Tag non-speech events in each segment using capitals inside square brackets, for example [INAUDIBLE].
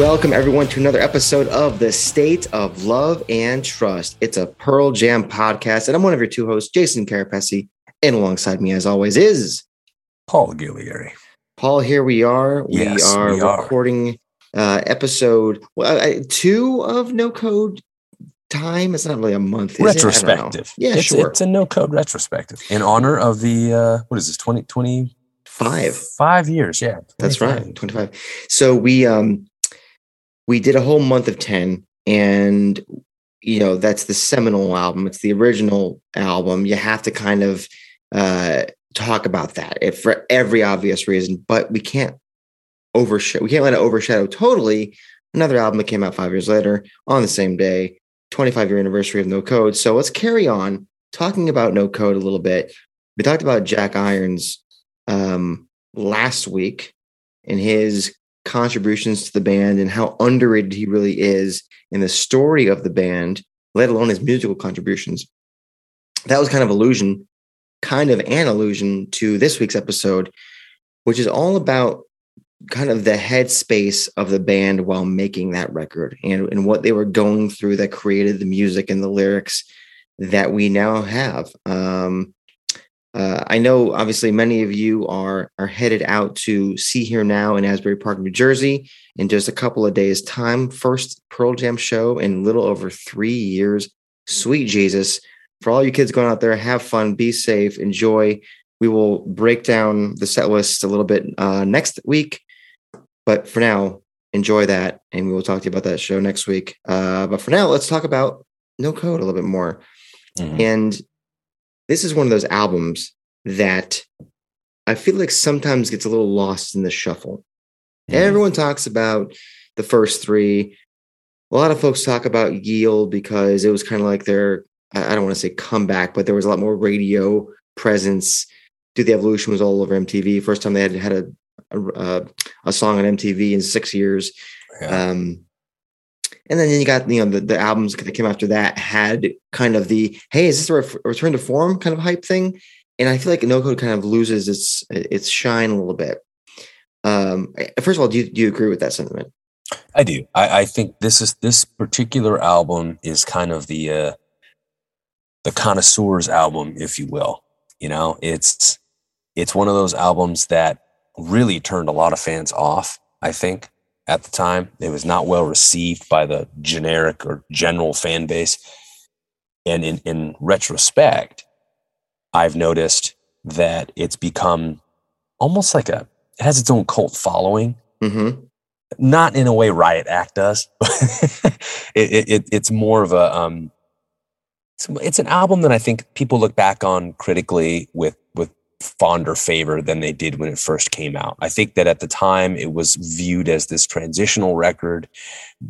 Welcome, everyone, to another episode of the State of Love and Trust. It's a Pearl Jam podcast, and I'm one of your two hosts, Jason Carapesi. And alongside me, as always, is Paul Gillieri. Paul. Here we are. Yes, we are we are. recording uh, episode well, I- two of No Code time. It's not really a month. Is it? I don't know. retrospective. Yeah, it's, sure. It's a no code retrospective in honor of the uh what is this 20 20 Five. five years. Yeah, That's right, 25. So we um we did a whole month of 10 and you know, that's the seminal album. It's the original album. You have to kind of uh talk about that if for every obvious reason, but we can't overshadow we can't let it overshadow totally another album that came out 5 years later on the same day, 25 year anniversary of No Code. So let's carry on talking about No Code a little bit. We talked about Jack Irons um last week and his contributions to the band and how underrated he really is in the story of the band, let alone his musical contributions. That was kind of allusion, kind of an allusion to this week's episode, which is all about kind of the headspace of the band while making that record and, and what they were going through that created the music and the lyrics that we now have. Um, uh, I know, obviously, many of you are are headed out to Sea.Hear.Now in Asbury Park, New Jersey, in just a couple of days' time. First Pearl Jam show in little over three years. Sweet Jesus! For all you kids going out there, have fun, be safe, enjoy. We will break down the set list a little bit uh, next week, but for now, enjoy that, and we will talk to you about that show next week. Uh, but for now, let's talk about No Code a little bit more. Mhm. And this is one of those albums that I feel like sometimes gets a little lost in the shuffle. Mhm. Everyone talks about the first three. A lot of folks talk about Yield because it was kind of like their, I I don't want to say comeback, but there was a lot more radio presence. Do the Evolution was all over MTV. First time they had had a a, a song on MTV in six years. Yeah. Um, and then you got you know the, the albums that came after that had kind of the hey is this a return to form kind of hype thing, and I feel like No Code kind of loses its its shine a little bit. Um, first of all, do you, do you agree with that sentiment? I do. I, I think this is this particular album is kind of the uh the connoisseur's album, if you will. You know, it's it's one of those albums that really turned a lot of fans off, I think, at the time. It was not well received by the generic or general fan base. And in, in retrospect, I've noticed that it's become almost like a it has its own cult following Mm-hmm. not in a way Riot Act does. [LAUGHS] it, it, it, it's more of a um, it's, it's an album that I think people look back on critically with with fonder favor than they did when it first came out. I think that at the time it was viewed as this transitional record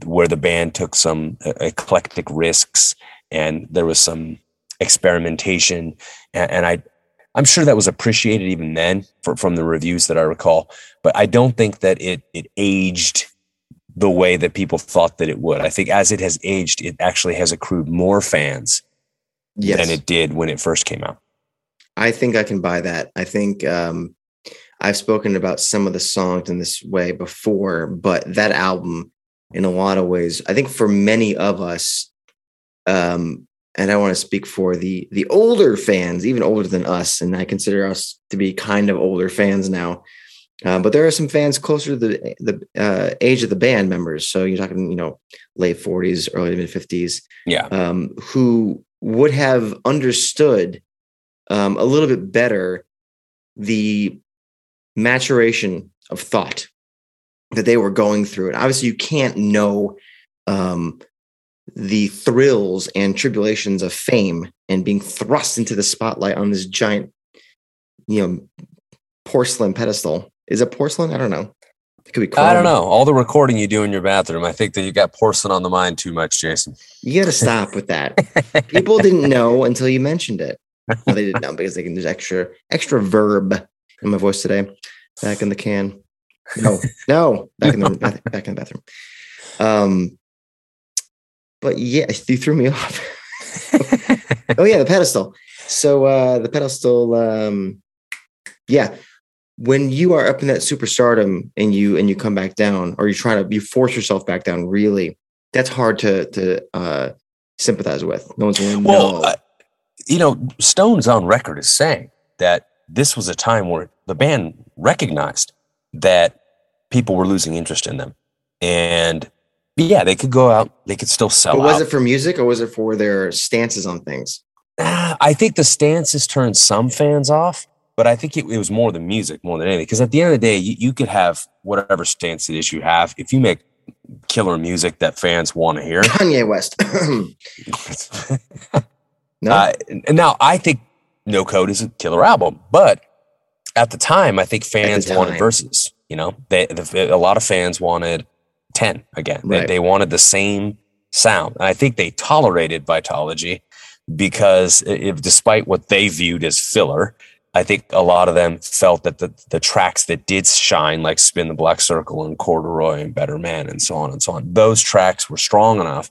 where the band took some uh, eclectic risks and there was some experimentation and, and I I'm sure that was appreciated even then for, from the reviews that I recall, but I don't think that it it aged the way that people thought that it would. I think as it has aged, it actually has accrued more fans Yes, than it did when it first came out. I think I can buy that. I think um, I've spoken about some of the songs in this way before, but that album, in a lot of ways, I think for many of us, um, and I want to speak for the the older fans, even older than us, and I consider us to be kind of older fans now. Uh, but there are some fans closer to the the uh, age of the band members. So you're talking, you know, late 40s, early to mid 50s Yeah. um, who would have understood um, a little bit better the maturation of thought that they were going through. And obviously, you can't know um, the thrills and tribulations of fame and being thrust into the spotlight on this giant, you know, porcelain pedestal. Is it porcelain? I don't know. It could be. I don't know. All the recording you do in your bathroom, I think that you got porcelain on the mind too much, Jason. You got to stop with that. [LAUGHS] People didn't know until you mentioned it. Well, they didn't know because they can there's extra extra verb in my voice today. Back in the can. No, no, back in the back, back in the bathroom. Um, but yeah, you threw me off. [LAUGHS] oh yeah, the pedestal. So uh the pedestal. Um, yeah, when you are up in that superstardom and you and you come back down, or you try to you force yourself back down, really, that's hard to to uh sympathize with. No one's going to Well, know. uh, you know, Stone's on record is saying that this was a time where the band recognized that people were losing interest in them. And yeah, they could go out, they could still sell But was out. it for music or was it for their stances on things? Ah, I think the stances turned some fans off, but I think it, it was more the music more than anything. Because at the end of the day, you, you could have whatever stance it is you have. If you make killer music that fans want to hear, Kanye West. [CLEARS THROAT] [LAUGHS] no, Uh, now I think No Code is a killer album, but at the time, I think fans wanted verses. You know, they the, a lot of fans wanted ten again. They, Right. they wanted the same sound, and I think they tolerated Vitology because if, despite what they viewed as filler, I think a lot of them felt that the, the tracks that did shine, like Spin the Black Circle and Corduroy and Better Man and so on and so on, those tracks were strong enough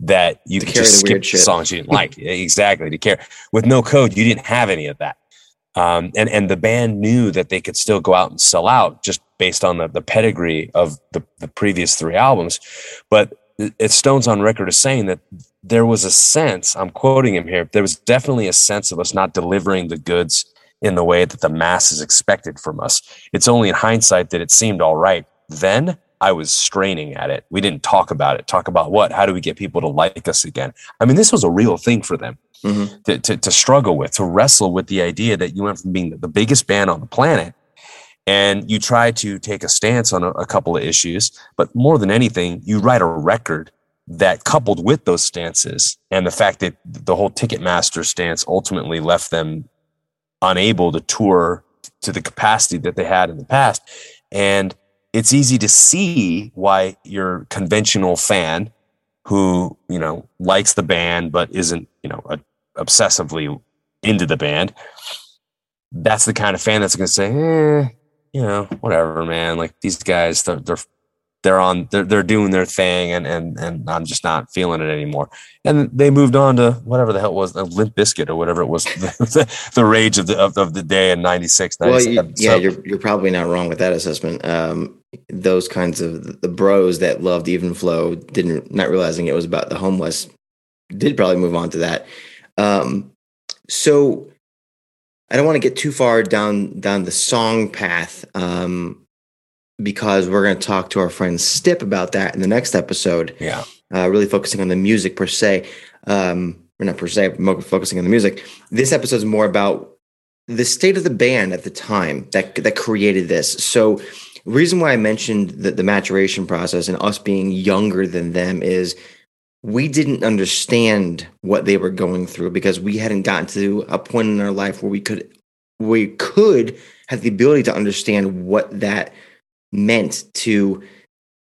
that you could just skip the songs you didn't like. [LAUGHS] exactly. To care with no code, you didn't have any of that. Um, and and the band knew that they could still go out and sell out just based on the, the pedigree of the, the previous three albums. But it's Stones on record is saying that there was a sense, I'm quoting him here, there was definitely a sense of us not delivering the goods in the way that the masses expected from us. It's only in hindsight that it seemed all right. Then I was straining at it. We didn't talk about it. Talk about what? How do we get people to like us again? I mean, this was a real thing for them Mhm. to, to, to struggle with, to wrestle with the idea that you went from being the biggest band on the planet and you try to take a stance on a, a couple of issues. But more than anything, you write a record that coupled with those stances and the fact that the whole Ticketmaster stance ultimately left them unable to tour to the capacity that they had in the past. And it's easy to see why your conventional fan who, you know, likes the band but isn't, you know, a, obsessively into the band, that's the kind of fan that's going to say, eh, you know, whatever, man. Like these guys, they're, they're they're on they're, they're doing their thing and and and I'm just not feeling it anymore. And they moved on to whatever the hell it was a Limp Bizkit or whatever it was [LAUGHS] the, the rage of the of, of the day in 96 well, you, yeah, So- you're you're probably not wrong with that assessment. Um, those kinds of the bros that loved even flow didn't not realizing it was about the homeless did probably move on to that. Um, so I don't want to get too far down down the song path um, because we're going to talk to our friend Stip about that in the next episode. yeah. uh, really focusing on the music per se. Um, or not per se, focusing on the music. This episode is more about the state of the band at the time that that created this. So, reason why I mentioned the, the maturation process and us being younger than them is we didn't understand what they were going through because we hadn't gotten to a point in our life where we could we could have the ability to understand what that meant to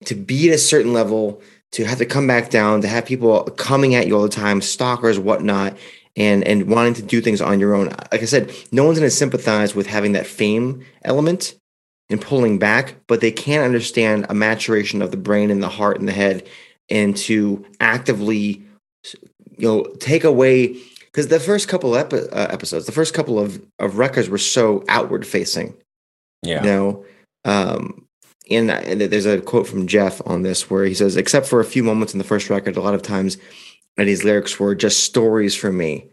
to be at a certain level to have to come back down to have people coming at you all the time stalkers whatnot and and wanting to do things on your own. Like i said no one's going to sympathize with having that fame element and pulling back but they can't understand a maturation of the brain and the heart and the head and to actively you know take away because the first couple epi- uh, episodes the first couple of of records were so outward facing Yeah. you know? Um and, and there's a quote from jeff on this where he says except for a few moments in the first record a lot of times eddie's lyrics were just stories for me.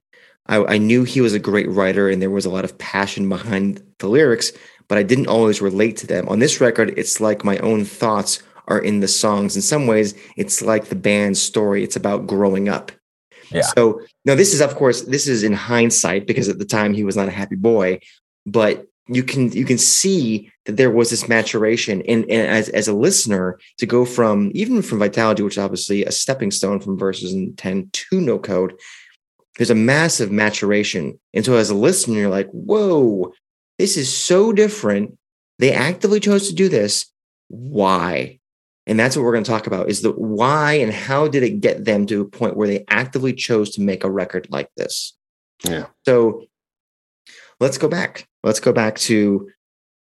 I, I knew he was a great writer and there was a lot of passion behind the lyrics but i didn't always relate to them. On this record it's like my own thoughts are in the songs. In some ways it's like the band's story. It's about growing up. Yeah. so now this is of course this is in hindsight because at the time he was not a happy boy but you can you can see that there was this maturation and, and as, as a listener to go from even from Vitalogy which is obviously a stepping stone from Vs. in 10 to no code there's a massive maturation and so as a listener you're like whoa this is so different they actively chose to do this why. And that's what we're going to talk about is the why and how did it get them to a point where they actively chose to make a record like this. Yeah. So let's go back. Let's go back to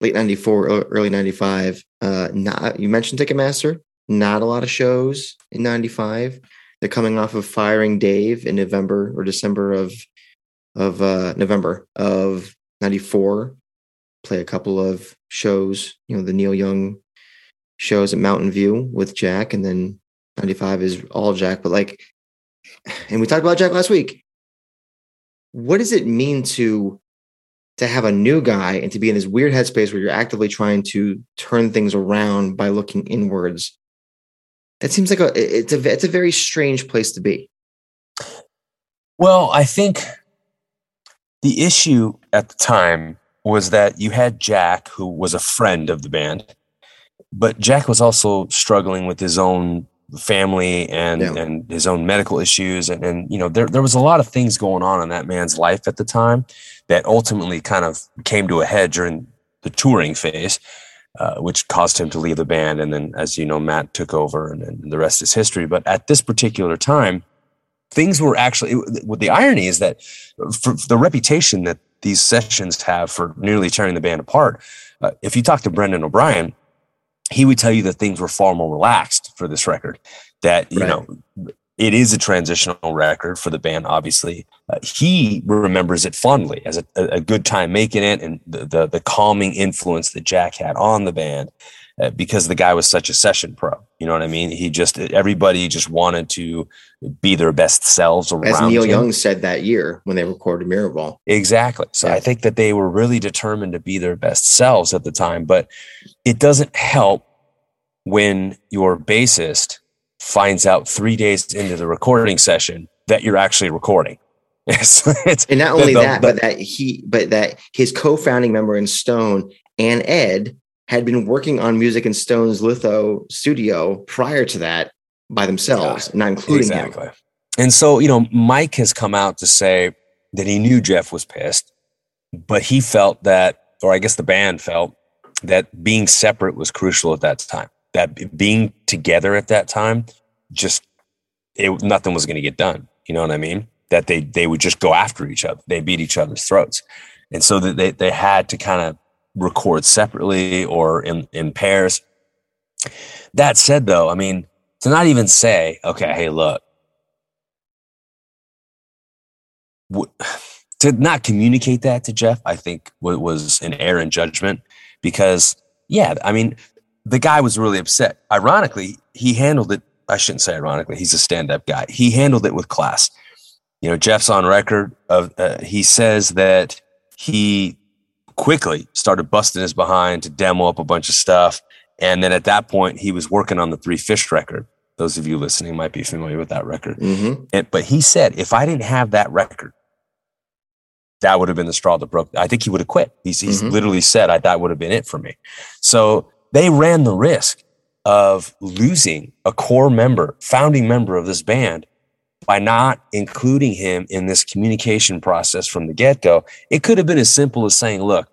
late 94, early 95. Uh, not, you mentioned Ticketmaster, not a lot of shows in 95. They're coming off of firing Dave in November or December of of uh, November of 94. Play a couple of shows, you know, the Neil Young shows at Mountain View with Jack, and then 95 is all Jack. But like, [SIGHS] and we talked about Jack last week. What does it mean to to have a new guy and to be in this weird headspace where you're actively trying to turn things around by looking inwards? That seems like a it's a it's a very strange place to be. Well, I think the issue at the time was that you had Jack, who was a friend of the band, but Jack was also struggling with his own family and yeah. and his own medical issues. And, and you know there there was a lot of things going on in that man's life at the time that ultimately kind of came to a head during the touring phase uh, which caused him to leave the band. And then as you know Matt took over and, and the rest is history. But at this particular time things were actually what the irony is that for, for the reputation that these sessions have for nearly tearing the band apart uh, if you talk to Brendan O'Brien he would tell you that things were far more relaxed for this record. That you right. know, it is a transitional record for the band. Obviously, uh, he remembers it fondly as a, a, good time making it, and the, the, the calming influence that Jack had on the band. Uh, because the guy was such a session pro, you know what I mean. He just everybody just wanted to be their best selves around. As Neil him. Young said that year when they recorded Mirrorball. Exactly. So yeah. I think that they were really determined to be their best selves at the time, but it doesn't help when your bassist finds out three days into the recording session that you're actually recording. [LAUGHS] It's, and not only the, that, the, but that he, but that his co-founding member in Stone and Ed had been working on music in Stone's litho studio prior to that by themselves, yeah, not including exactly. him. And so, you know, Mike has come out to say that he knew Jeff was pissed, but he felt that, or I guess the band felt that being separate was crucial at that time that being together at that time, just it, nothing was going to get done. You know what I mean? That they they would just go after each other. They beat each other's throats, and so that they they had to kind of record separately or in in pairs. That said, though, I mean to not even say, okay, hey, look, [SIGHS] to not communicate that to Jeff, I think was an error in judgment because yeah, I mean, the guy was really upset. Ironically, he handled it. I shouldn't say ironically. He's a stand-up guy. He handled it with class. You know, Jeff's on record of uh, he says that he quickly started busting his behind to demo up a bunch of stuff, and then at that point he was working on the Three Fish record. Those of you listening might be familiar with that record. Mm-hmm. And, but he said, if I didn't have that record, that would have been the straw that broke. I think he would have quit. He's, he's mm-hmm. literally said, I, that would have been it for me. So they ran the risk of losing a core member, founding member of this band by not including him in this communication process from the get go. It could have been as simple as saying, look,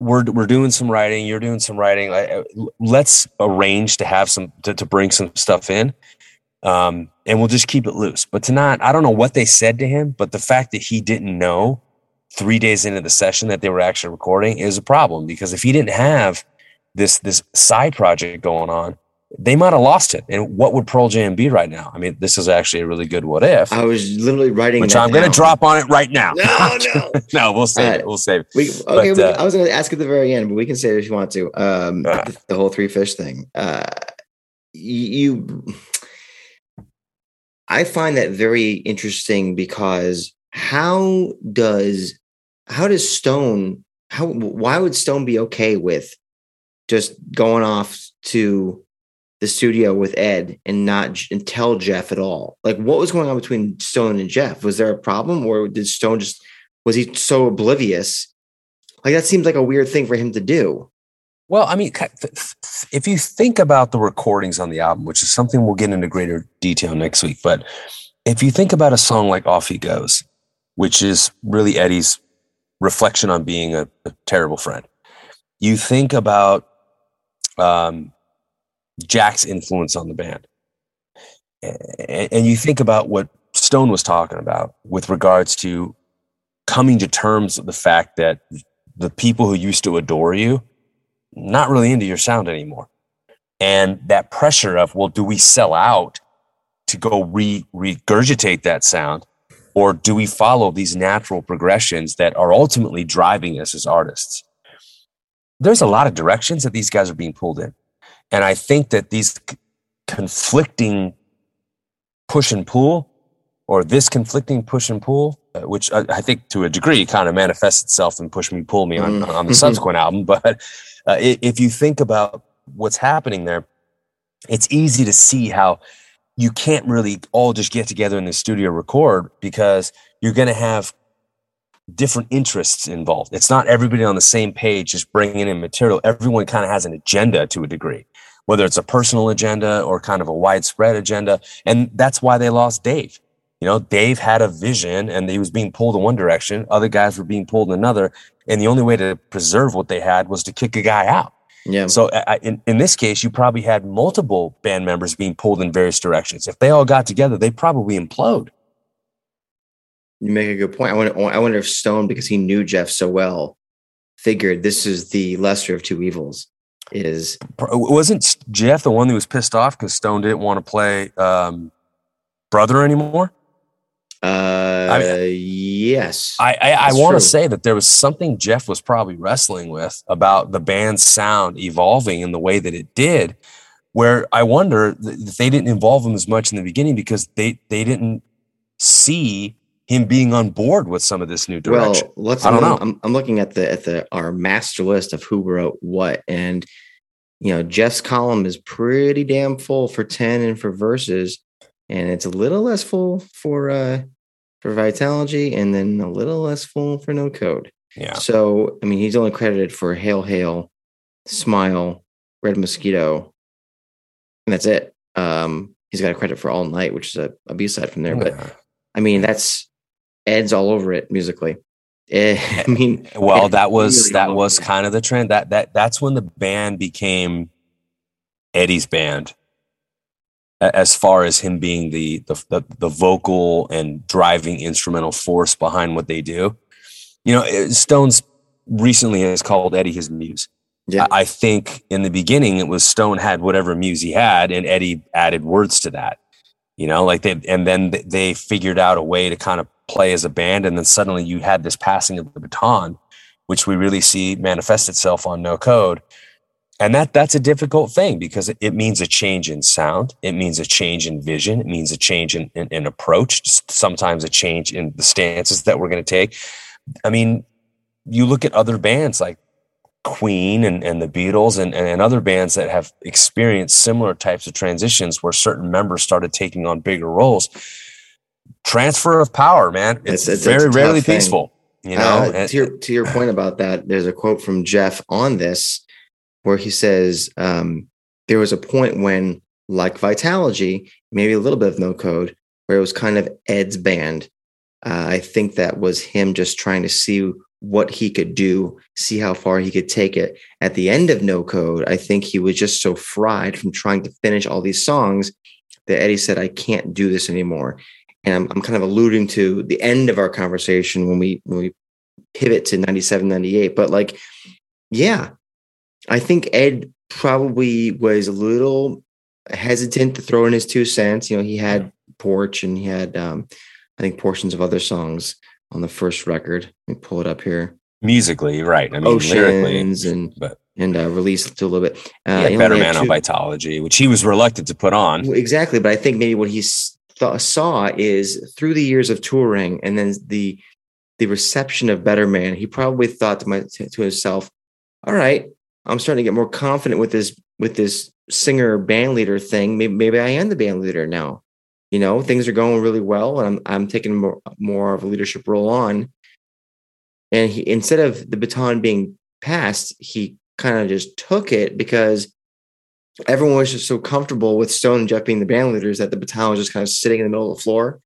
we're, we're doing some writing, you're doing some writing. Let's arrange to have some, to, to bring some stuff in. Um, and we'll just keep it loose. But to not, I don't know what they said to him, but the fact that he didn't know three days into the session that they were actually recording is a problem because if he didn't have this this side project going on, they might have lost it. And what would Pearl Jam be right now? I mean, this is actually a really good what if. I was literally writing, which I'm going to drop on it right now. No, [LAUGHS] no, no. We'll save right. it. We'll save it. We, okay, but, we, uh, I was going to ask at the very end, but we can say it if you want to. Um, uh, the, the, whole three fish thing. Uh, you, I find that very interesting because how does how does Stone how why would Stone be okay with just going off to the studio with Ed and not and tell Jeff at all? Like what was going on between Stone and Jeff? Was there a problem or did Stone just was he so oblivious? Like that seems like a weird thing for him to do. Well, I mean, if you think about the recordings on the album, which is something we'll get into greater detail next week, but if you think about a song like Off He Goes, which is really Eddie's reflection on being a, a terrible friend. You think about um, Jack's influence on the band. And, and you think about what Stone was talking about with regards to coming to terms with the fact that the people who used to adore you, not really into your sound anymore. And that pressure of, well, do we sell out to go re- regurgitate that sound? Or do we follow these natural progressions that are ultimately driving us as artists? There's a lot of directions that these guys are being pulled in. And I think that these conflicting push and pull, or this conflicting push and pull, uh, which I, I, think to a degree kind of manifests itself in Push Me, Pull Me on, mm. on the subsequent album. [LAUGHS] But uh, if you think about what's happening there, it's easy to see how you can't really all just get together in the studio record because you're going to have different interests involved. It's not everybody on the same page just bringing in material. Everyone kind of has an agenda to a degree, whether it's a personal agenda or kind of a widespread agenda. And that's why they lost Dave. You know, Dave had a vision and he was being pulled in one direction. Other guys were being pulled in another. And the only way to preserve what they had was to kick a guy out. Yeah. So I, in, in this case, you probably had multiple band members being pulled in various directions. If they all got together, they probably implode. You make a good point. I wonder, I wonder if Stone, because he knew Jeff so well, figured this is the lesser of two evils. Is wasn't Jeff the one who was pissed off because Stone didn't want to play um, brother anymore? Uh, I mean, yes. I I, I want to say that there was something Jeff was probably wrestling with about the band's sound evolving in the way that it did, where I wonder if they didn't involve him as much in the beginning because they they didn't see him being on board with some of this new direction. Well, let's. I don't I'm, know. I'm, I'm looking at the at the our master list of who wrote what, and you know Jeff's column is pretty damn full for ten and for Vs., and it's a little less full for uh for Vitalogy and then a little less full for no code. Yeah. So, I mean, he's only credited for Hail, Hail, Smile, Red Mosquito, and that's it. Um, he's got a credit for All Night, which is a, a B side from there. Yeah. But I mean, that's Ed's all over it musically. Eh, [LAUGHS] I mean, well, that was really that was kind of the trend. That that that's when the band became Eddie's band as far as him being the, the, the the vocal and driving instrumental force behind what they do. You know, Stones recently has called Eddie his muse. Yeah. I think in the beginning it was Stone had whatever muse he had, and Eddie added words to that. You know, like they and then they figured out a way to kind of play as a band, and then suddenly you had this passing of the baton, which we really see manifest itself on No Code. And that that's a difficult thing because it, it, means a change in sound it means a change in vision it means a change in, in, in approach sometimes a change in the stances that we're going to take. I mean you look at other bands like queen and, and the beatles and, and other bands that have experienced similar types of transitions where certain members started taking on bigger roles transfer of power man it's, it's, it's very rarely thing. peaceful you know uh, to, your, to your point about that there's a quote from jeff on this where he says um, there was a point when, like Vitalogy, maybe a little bit of no code, where it was kind of Ed's band. Uh, I think that was him just trying to see what he could do, see how far he could take it. At the end of No Code, I think he was just so fried from trying to finish all these songs that Eddie said, I can't do this anymore. And I'm, I'm kind of alluding to the end of our conversation when we when we pivot to 97, 98. But like, yeah, I think Ed probably was a little hesitant to throw in his two cents. You know, he had Porch and he had, um, I think, portions of other songs on the first record. Let me pull it up here. Musically, right? I mean, Oceans and but and uh, released to a little bit. Uh, yeah, Better Man two, on Vitalogy, which he was reluctant to put on. Exactly, but I think maybe what he th- saw is through the years of touring and then the the reception of Better Man, he probably thought to, my, to himself, "All right, I'm starting to get more confident with this with this singer band leader thing. Maybe, maybe I am the band leader now. You know, things are going really well, and I'm I'm taking more more of a leadership role on. And he instead of the baton being passed, he kind of just took it because everyone was just so comfortable with Stone and Jeff being the band leaders that the baton was just kind of sitting in the middle of the floor.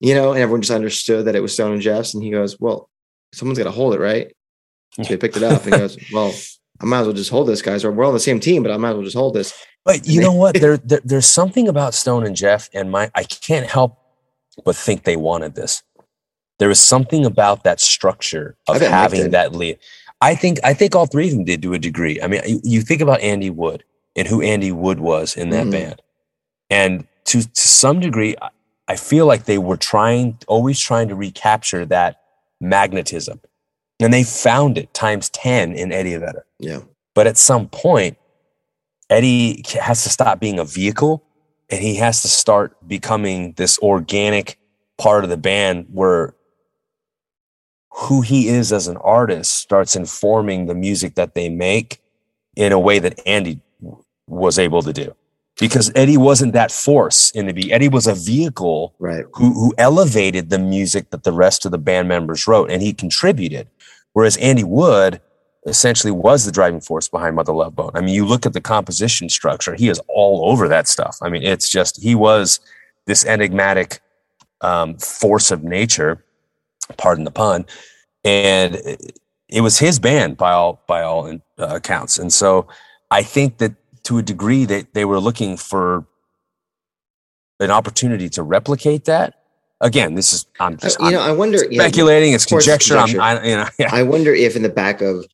You know, and everyone just understood that it was Stone and Jeff's. And he goes, Well, someone's got to hold it, right? So he picked it up and he goes, [LAUGHS] Well, I might as well just hold this, guys. Or we're on the same team, but I might as well just hold this. But you know what? [LAUGHS] There, there, there's something about Stone and Jeff, and my I can't help but think they wanted this. There was something about that structure of having that lead. I think I think all three of them did to a degree. I mean, you, you think about Andy Wood and who Andy Wood was in that mm-hmm. band, and to, to some degree, I feel like they were trying, always trying to recapture that magnetism, and they found it times ten in Eddie Vedder. Yeah, but at some point, Eddie has to stop being a vehicle, and he has to start becoming this organic part of the band where who he is as an artist starts informing the music that they make in a way that Andy was able to do. Because Eddie wasn't that force in the beat. Eddie was a vehicle right. who, who elevated the music that the rest of the band members wrote and he contributed. Whereas Andy Wood essentially was the driving force behind Mother Love Bone. I mean, you look at the composition structure, he is all over that stuff. I mean, it's just, he was this enigmatic um, force of nature pardon the pun. And it was his band by all by all uh, accounts. And so I think that to a degree that they were looking for an opportunity to replicate that. Again, this is I'm just you know I wonder speculating. Yeah, it's conjecture. conjecture. I'm, I, you know, [LAUGHS] yeah. I wonder if in the back of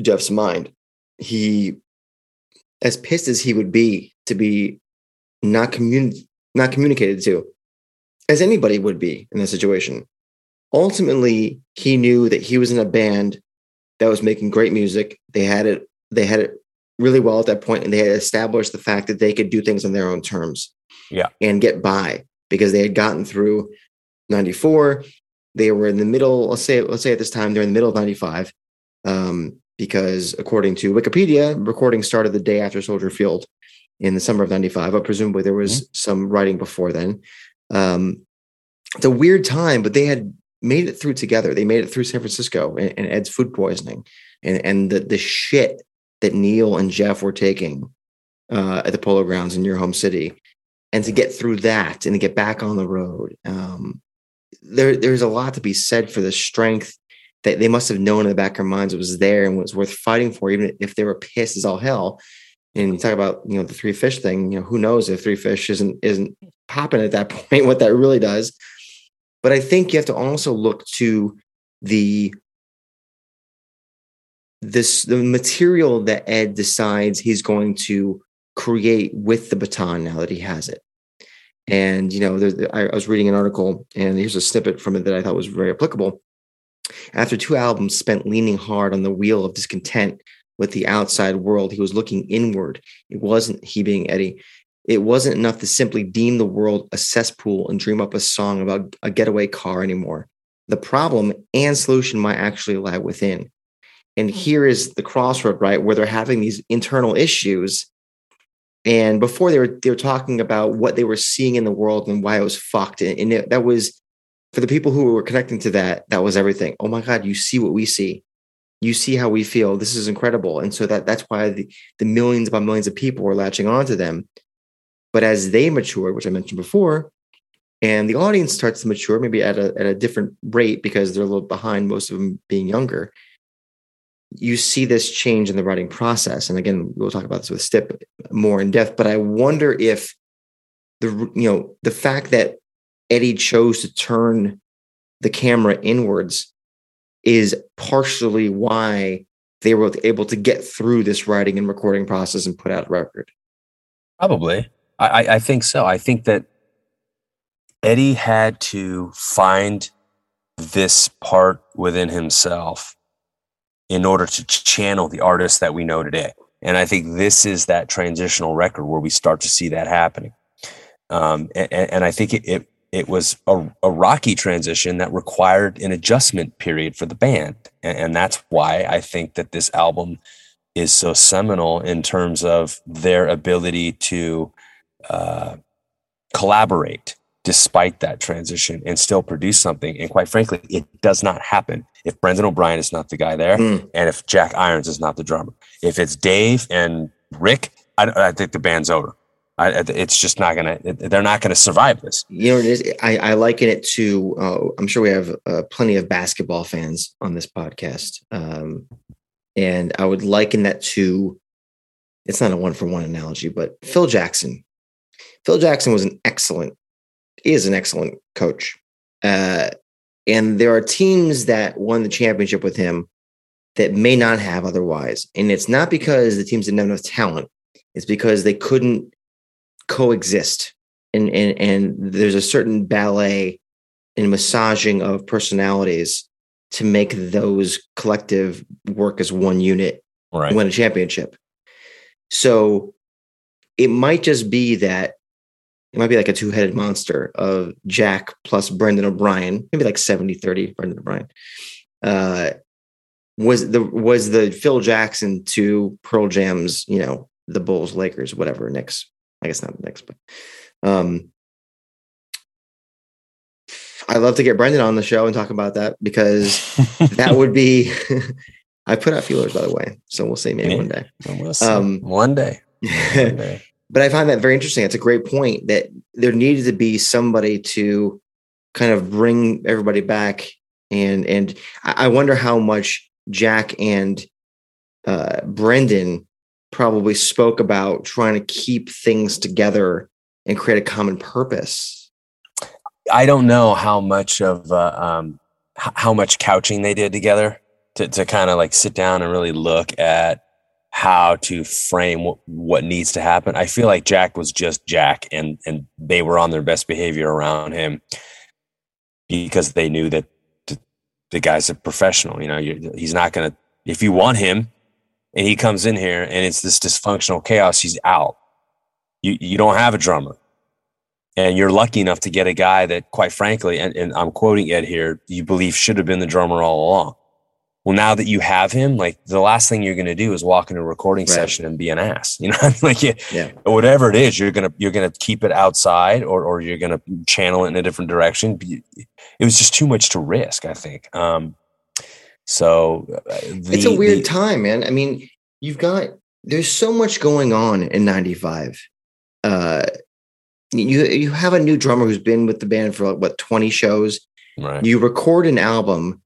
Jeff's mind, he, as pissed as he would be to be not commun not communicated to, as anybody would be in this situation, ultimately he knew that he was in a band that was making great music. They had it, they had it really well at that point, and they had established the fact that they could do things on their own terms. Yeah. And get by because they had gotten through 94. They were in the middle, let's say, let's say at this time, they're in the middle of 95. Um, because according to Wikipedia, recording started the day after Soldier Field in the summer of 95, but presumably there was mm-hmm. some writing before then. Um, it's a weird time, but they had made it through together. They made it through San Francisco and, and Ed's food poisoning and, and the, the shit that Neil and Jeff were taking uh, at the polo grounds in your home city. And to get through that and to get back on the road, um, there, there's a lot to be said for the strength that they must have known in the back of their minds was there and was worth fighting for, even if they were pissed as all hell. And you talk about, you know, the three fish thing, you know, who knows if three fish isn't isn't popping at that [LAUGHS] point, what that really does. But I think you have to also look to the this the material that Ed decides he's going to create with the baton now that he has it. And you know, I, I was reading an article, and here's a snippet from it that I thought was very applicable. After two albums spent leaning hard on the wheel of discontent with the outside world, he was looking inward. It wasn't he being Eddie. It wasn't enough to simply deem the world a cesspool and dream up a song about a getaway car anymore. The problem and solution might actually lie within. And hmm. here is the crossroad, right, where they're having these internal issues. And before they were they were talking about what they were seeing in the world and why it was fucked. And it, that was for the people who were connecting to that, that was everything. Oh my God, you see what we see. You see how we feel. This is incredible. And so that that's why the, the millions upon millions of people were latching onto them but as they mature, which I mentioned before, and the audience starts to mature, maybe at a, at a different rate because they're a little behind, most of them being younger, you see this change in the writing process. And again, we'll talk about this with Stipp more in depth, but I wonder if the, you know, the fact that Eddie chose to turn the camera inwards is partially why they were able to get through this writing and recording process and put out a record. Probably. I, I think so. I think that Eddie had to find this part within himself in order to channel the artists that we know today. And I think this is that transitional record where we start to see that happening. Um, and, and, I think it, it, it was a, a, rocky transition that required an adjustment period for the band. And, and that's why I think that this album is so seminal in terms of their ability to uh, collaborate despite that transition and still produce something. And quite frankly, it does not happen if Brendan O'Brien is not the guy there mm. and if Jack Irons is not the drummer. If it's Dave and Rick, I, I think the band's over. I, it's just not gonna. They're not gonna survive this. You know, it is. I, I liken it to. Uh, I'm sure we have uh, plenty of basketball fans on this podcast. Um, And I would liken that to it's not a one for one analogy, but Phil Jackson. Phil Jackson was an excellent, is an excellent coach. Uh, and there are teams that won the championship with him that may not have otherwise. And it's not because the teams didn't have enough talent, it's because they couldn't coexist. And, and, and there's a certain ballet and massaging of personalities to make those collective work as one unit right. win a championship. So it might just be that it might be like a two-headed monster of Jack plus Brendan O'Brien, maybe like 70-30 Brendan O'Brien. Uh, was the was the Phil Jackson to Pearl Jam's, you know, the Bulls, Lakers, whatever, Knicks. I guess not the Knicks, but um I love to get Brendan on the show and talk about that because [LAUGHS] that would be [LAUGHS] I put out feelers by the way, so we'll see maybe yeah. one day. We'll see. Um, one day. [LAUGHS] One day. But I find that very interesting. It's a great point that there needed to be somebody to kind of bring everybody back, and and I wonder how much Jack and uh, Brendan probably spoke about trying to keep things together and create a common purpose. I don't know how much of uh, um, how much couching they did together to, to kind of like sit down and really look at how to frame what, what needs to happen. I feel like Jack was just Jack and and they were on their best behavior around him because they knew that the, the guy's a professional. You know, he's not going to if you want him and he comes in here and it's this dysfunctional chaos, he's out. You you don't have a drummer. And you're lucky enough to get a guy that, quite frankly, and, and I'm quoting Ed here, you believe should have been the drummer all along well, now that you have him, like the last thing you're going to do is walk in a recording right. session and be an ass, you [LAUGHS] know, like yeah, yeah, whatever it is, you're going to, you're going to keep it outside or, or you're going to channel it in a different direction. It was just too much to risk, I think. Um, so the, uh, it's a weird the, time, man. I mean, you've got, there's so much going on in 95. Uh, you, you have a new drummer who's been with the band for what, 20 shows. Right. You record an album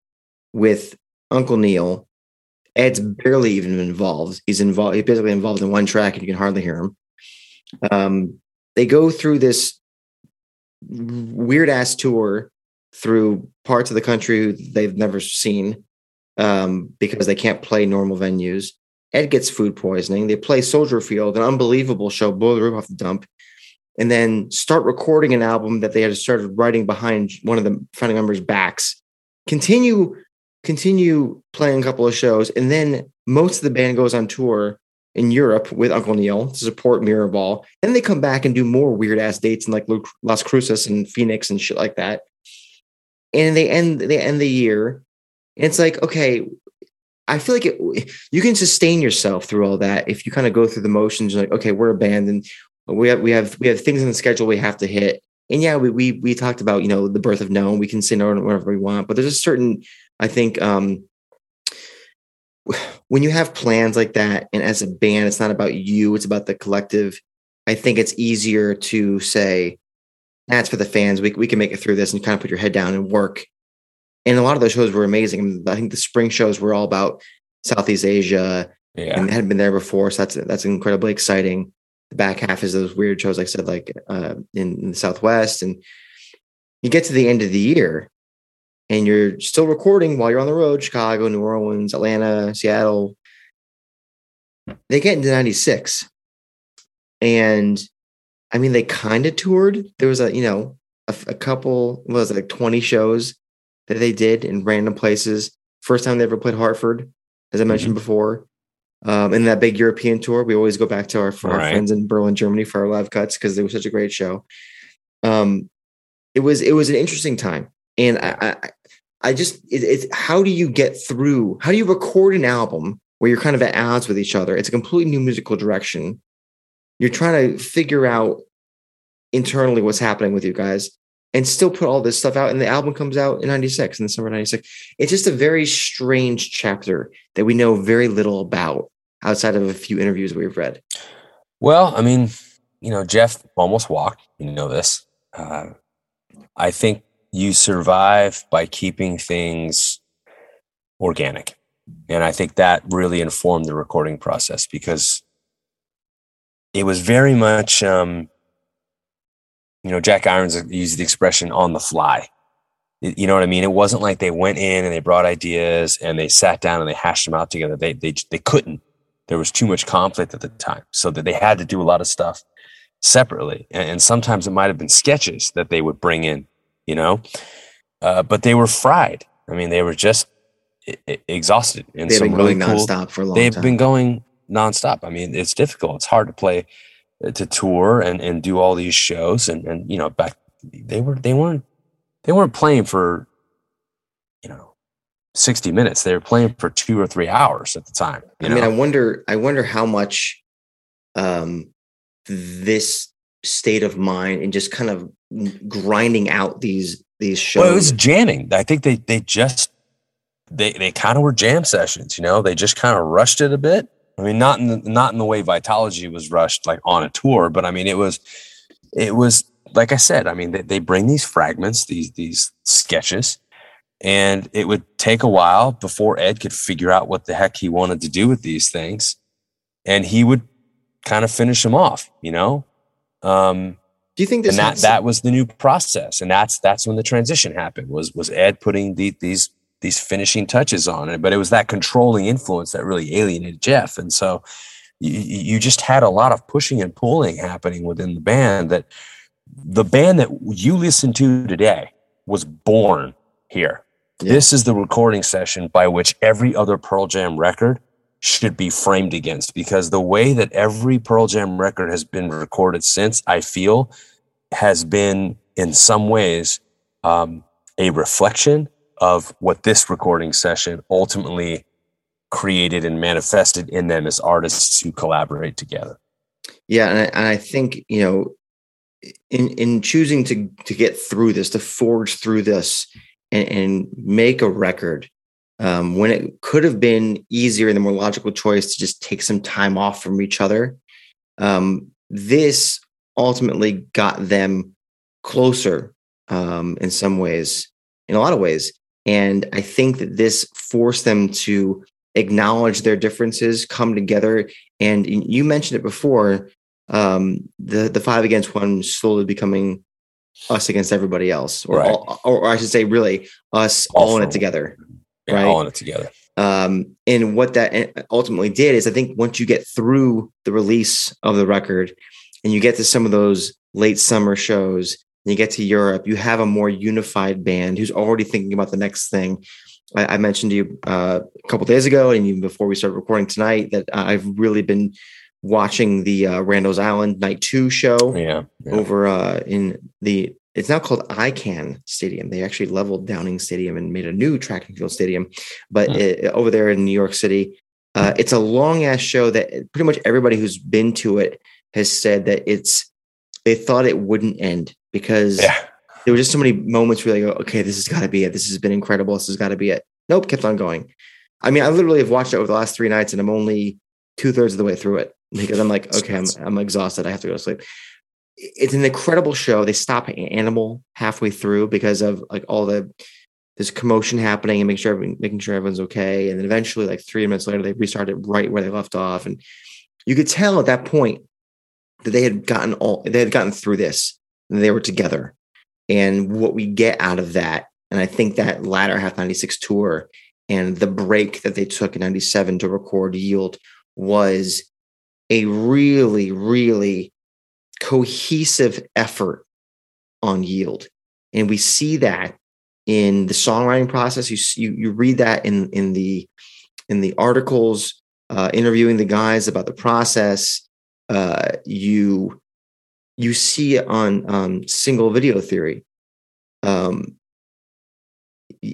with Uncle Neil. Ed's barely even involved. He's involved. He's basically involved in one track, and you can hardly hear him. Um, they go through this weird ass tour through parts of the country they've never seen um, because they can't play normal venues. Ed gets food poisoning. They play Soldier Field, an unbelievable show, blow the roof off the dump, and then start recording an album that they had started writing behind one of the founding members' backs. Continue continue playing a couple of shows, and then most of the band goes on tour in Europe with Uncle Neil to support Mirrorball. Then they come back and do more weird ass dates in like Las Cruces and Phoenix and shit like that. And they end they end the year. And it's like, okay, I feel like it, you can sustain yourself through all that if you kind of go through the motions. Like, okay, we're a band and we have we have we have things in the schedule we have to hit. And yeah, we we we talked about you know the birth of no. We can no whatever we want, but there's a certain I think um, when you have plans like that, and as a band, it's not about you, it's about the collective. I think it's easier to say, that's for the fans. We, we can make it through this and kind of put your head down and work. And a lot of those shows were amazing. I think the spring shows were all about Southeast Asia yeah. and hadn't been there before. So that's, that's incredibly exciting. The back half is those weird shows, like I said, like uh, in, in the Southwest. And you get to the end of the year and you're still recording while you're on the road Chicago, New Orleans, Atlanta, Seattle. They get into 96. And I mean, they kind of toured. There was a, you know, a, a couple, was it like 20 shows that they did in random places. First time they ever played Hartford, as I mentioned mm-hmm. before. Um, in that big European tour, we always go back to our, our right. friends in Berlin, Germany for our live cuts because it was such a great show. Um, it was it was an interesting time and I, I, I just it, it's how do you get through? How do you record an album where you're kind of at odds with each other? It's a completely new musical direction. You're trying to figure out internally what's happening with you guys and still put all this stuff out. And the album comes out in 96, in the summer 96. It's just a very strange chapter that we know very little about outside of a few interviews we've read. Well, I mean, you know, Jeff almost walked, you know this. Uh, I think you survive by keeping things organic. And I think that really informed the recording process because it was very much, um, you know, Jack Irons used the expression on the fly. You know what I mean? It wasn't like they went in and they brought ideas and they sat down and they hashed them out together. They, they, they couldn't. There was too much conflict at the time. So that they had to do a lot of stuff separately. And, and sometimes it might have been sketches that they would bring in, you know, uh, but they were fried. I mean, they were just exhausted and they've been really going cool, nonstop for a long they've time. been going nonstop. I mean, it's difficult. It's hard to play uh, to tour and, and do all these shows. And, and, you know, back, they were, they weren't, they weren't playing for, you know, 60 minutes. They were playing for two or three hours at the time. I know? mean, I wonder, I wonder how much, um, this state of mind and just kind of grinding out these these shows. Well, it was jamming. I think they they just they they kind of were jam sessions. You know, they just kind of rushed it a bit. I mean, not in the, not in the way Vitalogy was rushed like on a tour, but I mean, it was it was like I said. I mean, they, they bring these fragments, these these sketches, and it would take a while before Ed could figure out what the heck he wanted to do with these things, and he would kind of finish them off. You know. Um, do you think this and that that was the new process, and that's that's when the transition happened. Was was Ed putting the, these these finishing touches on it? But it was that controlling influence that really alienated Jeff, and so you, you just had a lot of pushing and pulling happening within the band. That the band that you listen to today was born here. Yeah. This is the recording session by which every other Pearl Jam record should be framed against because the way that every Pearl Jam record has been recorded since, I feel, has been in some ways um, a reflection of what this recording session ultimately created and manifested in them as artists who collaborate together. Yeah, and I, and I think you know, in in choosing to to get through this, to forge through this, and, and make a record um, when it could have been easier and the more logical choice to just take some time off from each other. Um, this ultimately got them closer um, in some ways, in a lot of ways. And I think that this forced them to acknowledge their differences, come together. And you mentioned it before um, the, the five against one slowly becoming us against everybody else, or, right. all, or, I should say, really us all, all in it together yeah, right? all in it together. Um, and what that ultimately did is, I think once you get through the release of the record and you get to some of those late summer shows, and you get to Europe, you have a more unified band who's already thinking about the next thing. I, I mentioned to you uh, a couple days ago, and even before we started recording tonight, that I've really been watching the uh, Randall's Island Night Two show yeah, yeah. over uh, in the it's now called Icahn Stadium. They actually leveled Downing Stadium and made a new track and field stadium. But it, over there in New York City, uh, it's a long ass show that pretty much everybody who's been to it has said that it's they thought it wouldn't end because yeah. there were just so many moments where they go, okay, this has got to be it. This has been incredible. This has got to be it. Nope, kept on going. I mean, I literally have watched it over the last three nights and I'm only two thirds of the way through it [LAUGHS] because I'm like, okay, I'm, I'm exhausted. I have to go to sleep it's an incredible show. They stop Animal halfway through because of like all the this commotion happening and make sure making sure everyone's okay. And then eventually, like three minutes later, they restarted right where they left off. And you could tell at that point that they had gotten all they had gotten through this and they were together. And what we get out of that, and I think that latter half 96 tour and the break that they took in 97 to record Yield was a really, really cohesive effort on yield. And we see that in the songwriting process. You, you, you read that in, in the, in the articles, uh, interviewing the guys about the process. Uh, you, you see it on um, single video theory. Um,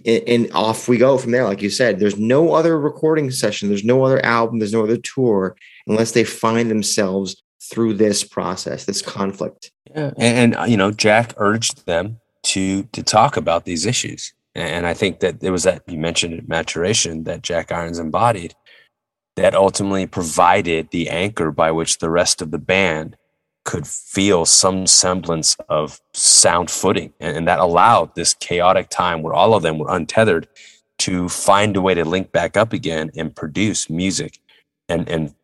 and off we go from there. Like you said, there's no other recording session, there's no other album, there's no other tour unless they find themselves through this process, this conflict. Yeah. And, and, uh, you know, Jack urged them to to talk about these issues. And I think that there was that you mentioned maturation that Jack Irons embodied that ultimately provided the anchor by which the rest of the band could feel some semblance of sound footing. And, and that allowed this chaotic time where all of them were untethered to find a way to link back up again and produce music and and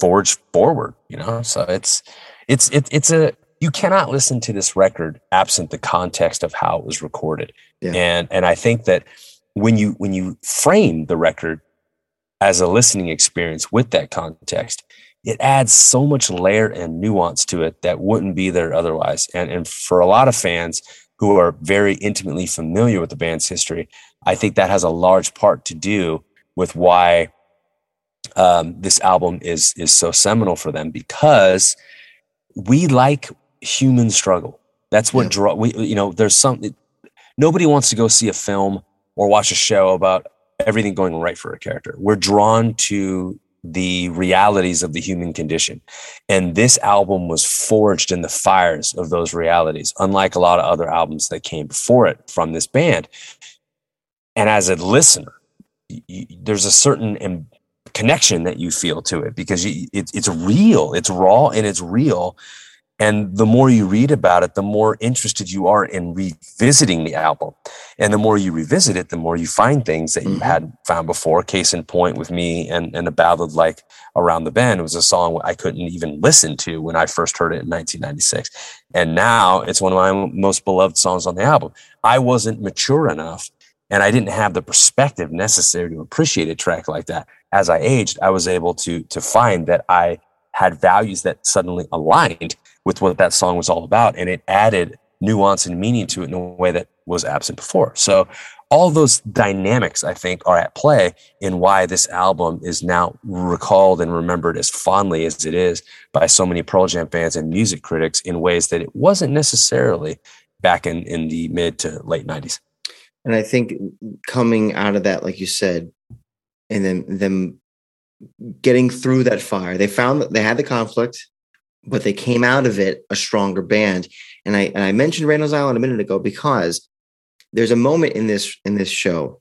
forge forward you know? So it's it's it, it's a you cannot listen to this record absent the context of how it was recorded. Yeah. and and i think that when you when you frame the record as a listening experience with that context it adds so much layer and nuance to it that wouldn't be there otherwise. And and for a lot of fans who are very intimately familiar with the band's history i think that has a large part to do with why um, this album is is so seminal for them because we like human struggle. That's what yeah. draw we you know there's something nobody wants to go see a film or watch a show about everything going right for a character. We're drawn to the realities of the human condition. And this album was forged in the fires of those realities, unlike a lot of other albums that came before it from this band. And as a listener, you, there's a certain connection that you feel to it because you, it, it's real, it's raw, and it's real. And the more you read about it, the more interested you are in revisiting the album. And the more you revisit it, the more you find things that you mm-hmm. hadn't found before. Case in point with me and, and a ballad like Around the Bend was a song I couldn't even listen to when I first heard it in 1996. And now it's one of my most beloved songs on the album. I wasn't mature enough and I didn't have the perspective necessary to appreciate a track like that as I aged, I was able to to find that I had values that suddenly aligned with what that song was all about, and it added nuance and meaning to it in a way that was absent before. So all those dynamics I think are at play in why this album is now recalled and remembered as fondly as it is by so many Pearl Jam fans and music critics in ways that it wasn't necessarily back in in the mid to late 90s. And I think coming out of that like you said and then them getting through that fire. They found that they had the conflict, but they came out of it a stronger band. And I and I mentioned Randall's Island a minute ago because there's a moment in this in this show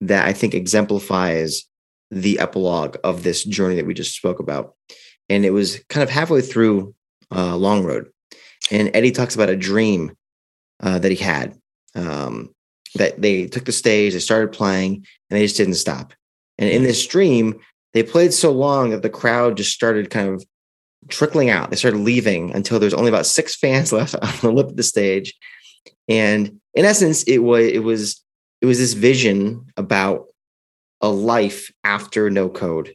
that I think exemplifies the epilogue of this journey that we just spoke about. And it was kind of halfway through uh, Long Road, and Eddie talks about a dream uh, that he had. Um, that they took the stage, they started playing, and they just didn't stop. And in this stream, they played so long that the crowd just started kind of trickling out. They started leaving until there's only about six fans [LAUGHS] left on the lip of the stage. And in essence, it was it was it was this vision about a life after no code,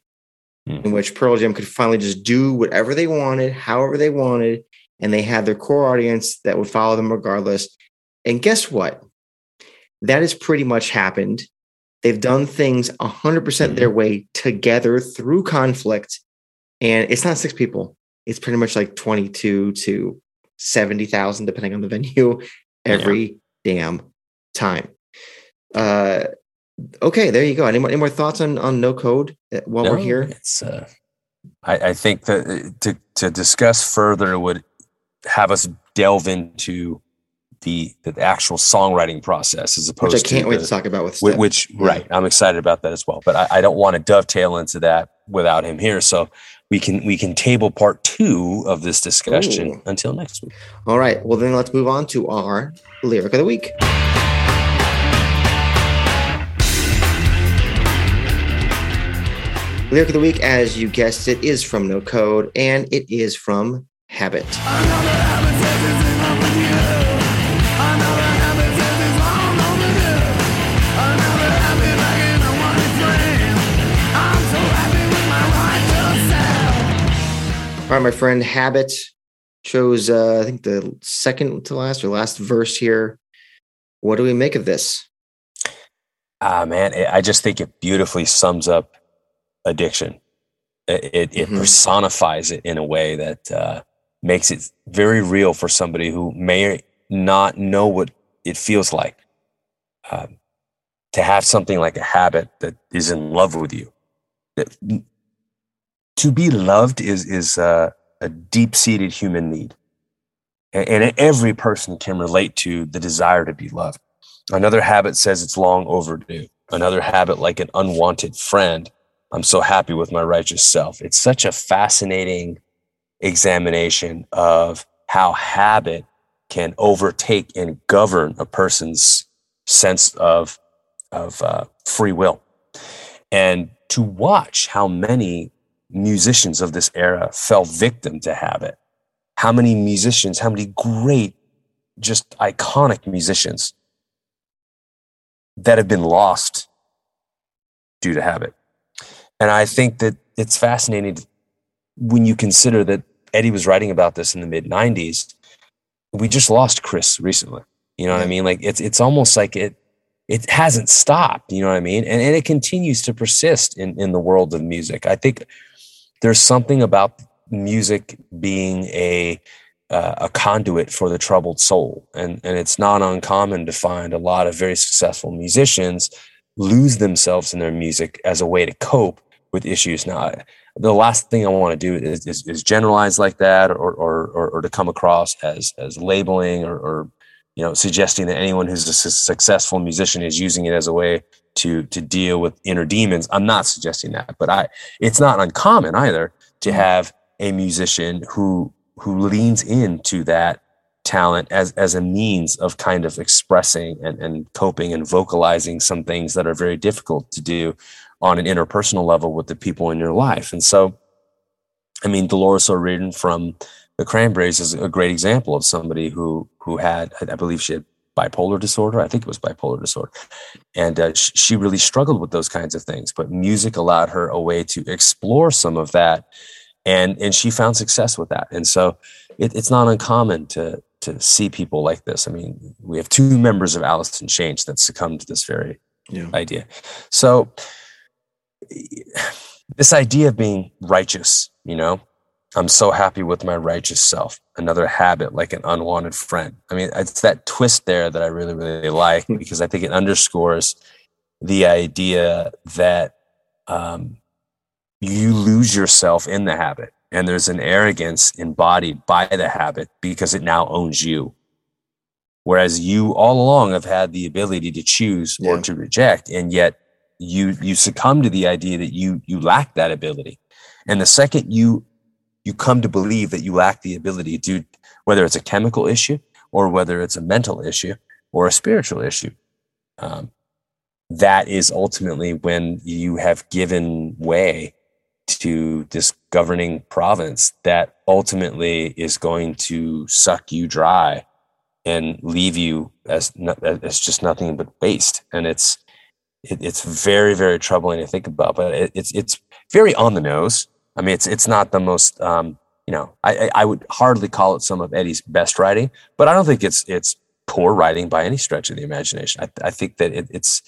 mm. in which Pearl Jam could finally just do whatever they wanted, however they wanted, and they had their core audience that would follow them regardless. And guess what? That has pretty much happened They've done things 100% their mm-hmm. way together through conflict. And it's not six people, it's pretty much like 22 to 70,000, depending on the [LAUGHS] venue, every yeah. damn time. Uh, okay, there you go. Any more, any more thoughts on, on no code uh, while no, we're here? It's, uh, I, I think that uh, to, to discuss further would have us delve into the the actual songwriting process as opposed which I can't to wait the, to talk about with Steph. which yeah. right I'm excited about that as well but I, I, don't want to dovetail into that without him here so we can we can table part two of this discussion Ooh. until next week all right well then let's move on to our lyric of the week lyric of the week as you guessed it is from no code and it is from habit All right, my friend Habit chose, uh, I think, the second to last or last verse here. What do we make of this? Ah, man, I just think it beautifully sums up addiction. It, it, mm-hmm. personifies it in a way that uh, makes it very real for somebody who may not know what it feels like um, to have something like a habit that is in love with you to be loved is is uh, a deep seated human need, and, and every person can relate to the desire to be loved. Another habit says it's long overdue. Another habit, like an unwanted friend, I'm so happy with my righteous self. It's such a fascinating examination of how habit can overtake and govern a person's sense of of uh, free will, and to watch how many musicians of this era fell victim to habit. How many musicians, how many great, just iconic musicians that have been lost due to habit. And I think that it's fascinating when you consider that Eddie was writing about this in the mid 90s. We just lost Chris recently. You know what I mean? Like it's it's almost like it it hasn't stopped, you know what I mean? And, and it continues to persist in, in the world of music. I think there's something about music being a uh, a conduit for the troubled soul, and and it's not uncommon to find a lot of very successful musicians lose themselves in their music as a way to cope with issues. Now, the last thing I want to do is, is, is generalize like that, or, or or, or to come across as as labeling or, or you know suggesting that anyone who's a su- successful musician is using it as a way to to deal with inner demons i'm not suggesting that but i it's not uncommon either to mm-hmm. have a musician who who leans into that talent as as a means of kind of expressing and, and coping and vocalizing some things that are very difficult to do on an interpersonal level with the people in your life and so i mean dolores o'riordan from the Cranberries is a great example of somebody who who had, I believe, she had bipolar disorder. I think it was bipolar disorder, and uh, sh- she really struggled with those kinds of things. But music allowed her a way to explore some of that, and and she found success with that. And so, it, it's not uncommon to to see people like this. I mean, we have two members of Alice in Chains that succumbed to this very yeah. idea. So, this idea of being righteous, you know, I'm so happy with my righteous self. Another habit, like an unwanted friend. I mean, it's that twist there that I really, really like hmm. because I think it underscores the idea that um, you lose yourself in the habit. And there's an arrogance embodied by the habit because it now owns you. Whereas you all along have had the ability to choose yeah. or to reject, and yet you you succumb to the idea that you you lack that ability. And the second you you come to believe that you lack the ability to, whether it's a chemical issue or whether it's a mental issue or a spiritual issue. Um, that is ultimately when you have given way to this governing province that ultimately is going to suck you dry and leave you as as just nothing but waste. And it's it, it's very very troubling to think about, but it, it's it's very on the nose. I mean, it's it's not the most um, you know, I I would hardly call it some of Eddie's best writing, but I don't think it's it's poor writing by any stretch of the imagination. I, I think that it, it's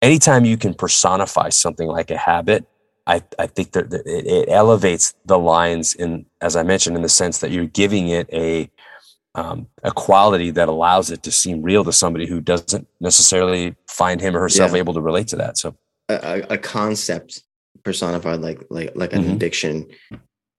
anytime you can personify something like a habit, I, I think that it, it, elevates the lines in, as I mentioned, in the sense that you're giving it a um, a quality that allows it to seem real to somebody who doesn't necessarily find him or herself yeah. able to relate to that. So a, a concept personified like like like an mm-hmm. addiction.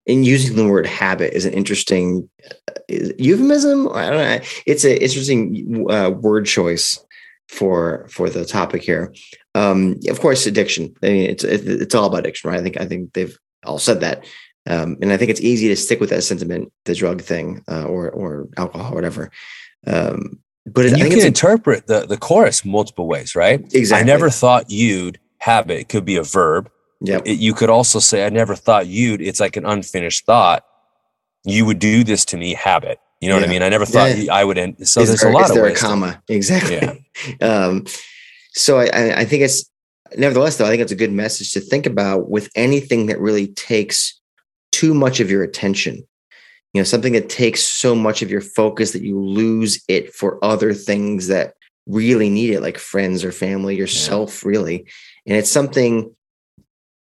And using the word habit is an interesting uh, euphemism? I don't know. It's an interesting uh, word choice for for the topic here. Um of course addiction. I mean it's it's all about addiction right? I think i think they've all said that. Um and i think it's easy to stick with that sentiment the drug thing uh, or or alcohol or whatever. Um but you can interpret the the chorus multiple ways right? Exactly. i never thought you'd habit could be a verb yeah. You could also say, I never thought you'd, it's like an unfinished thought. You would do this to me, habit. You know yeah. what I mean? I never thought yeah. I would end. So is there's there, a lot of ways. a comma? To, exactly. Yeah. [LAUGHS] um, so I, I think it's, nevertheless, though, I think it's a good message to think about with anything that really takes too much of your attention. You know, something that takes so much of your focus that you lose it for other things that really need it, like friends or family, yourself, really. And it's something